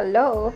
Hello.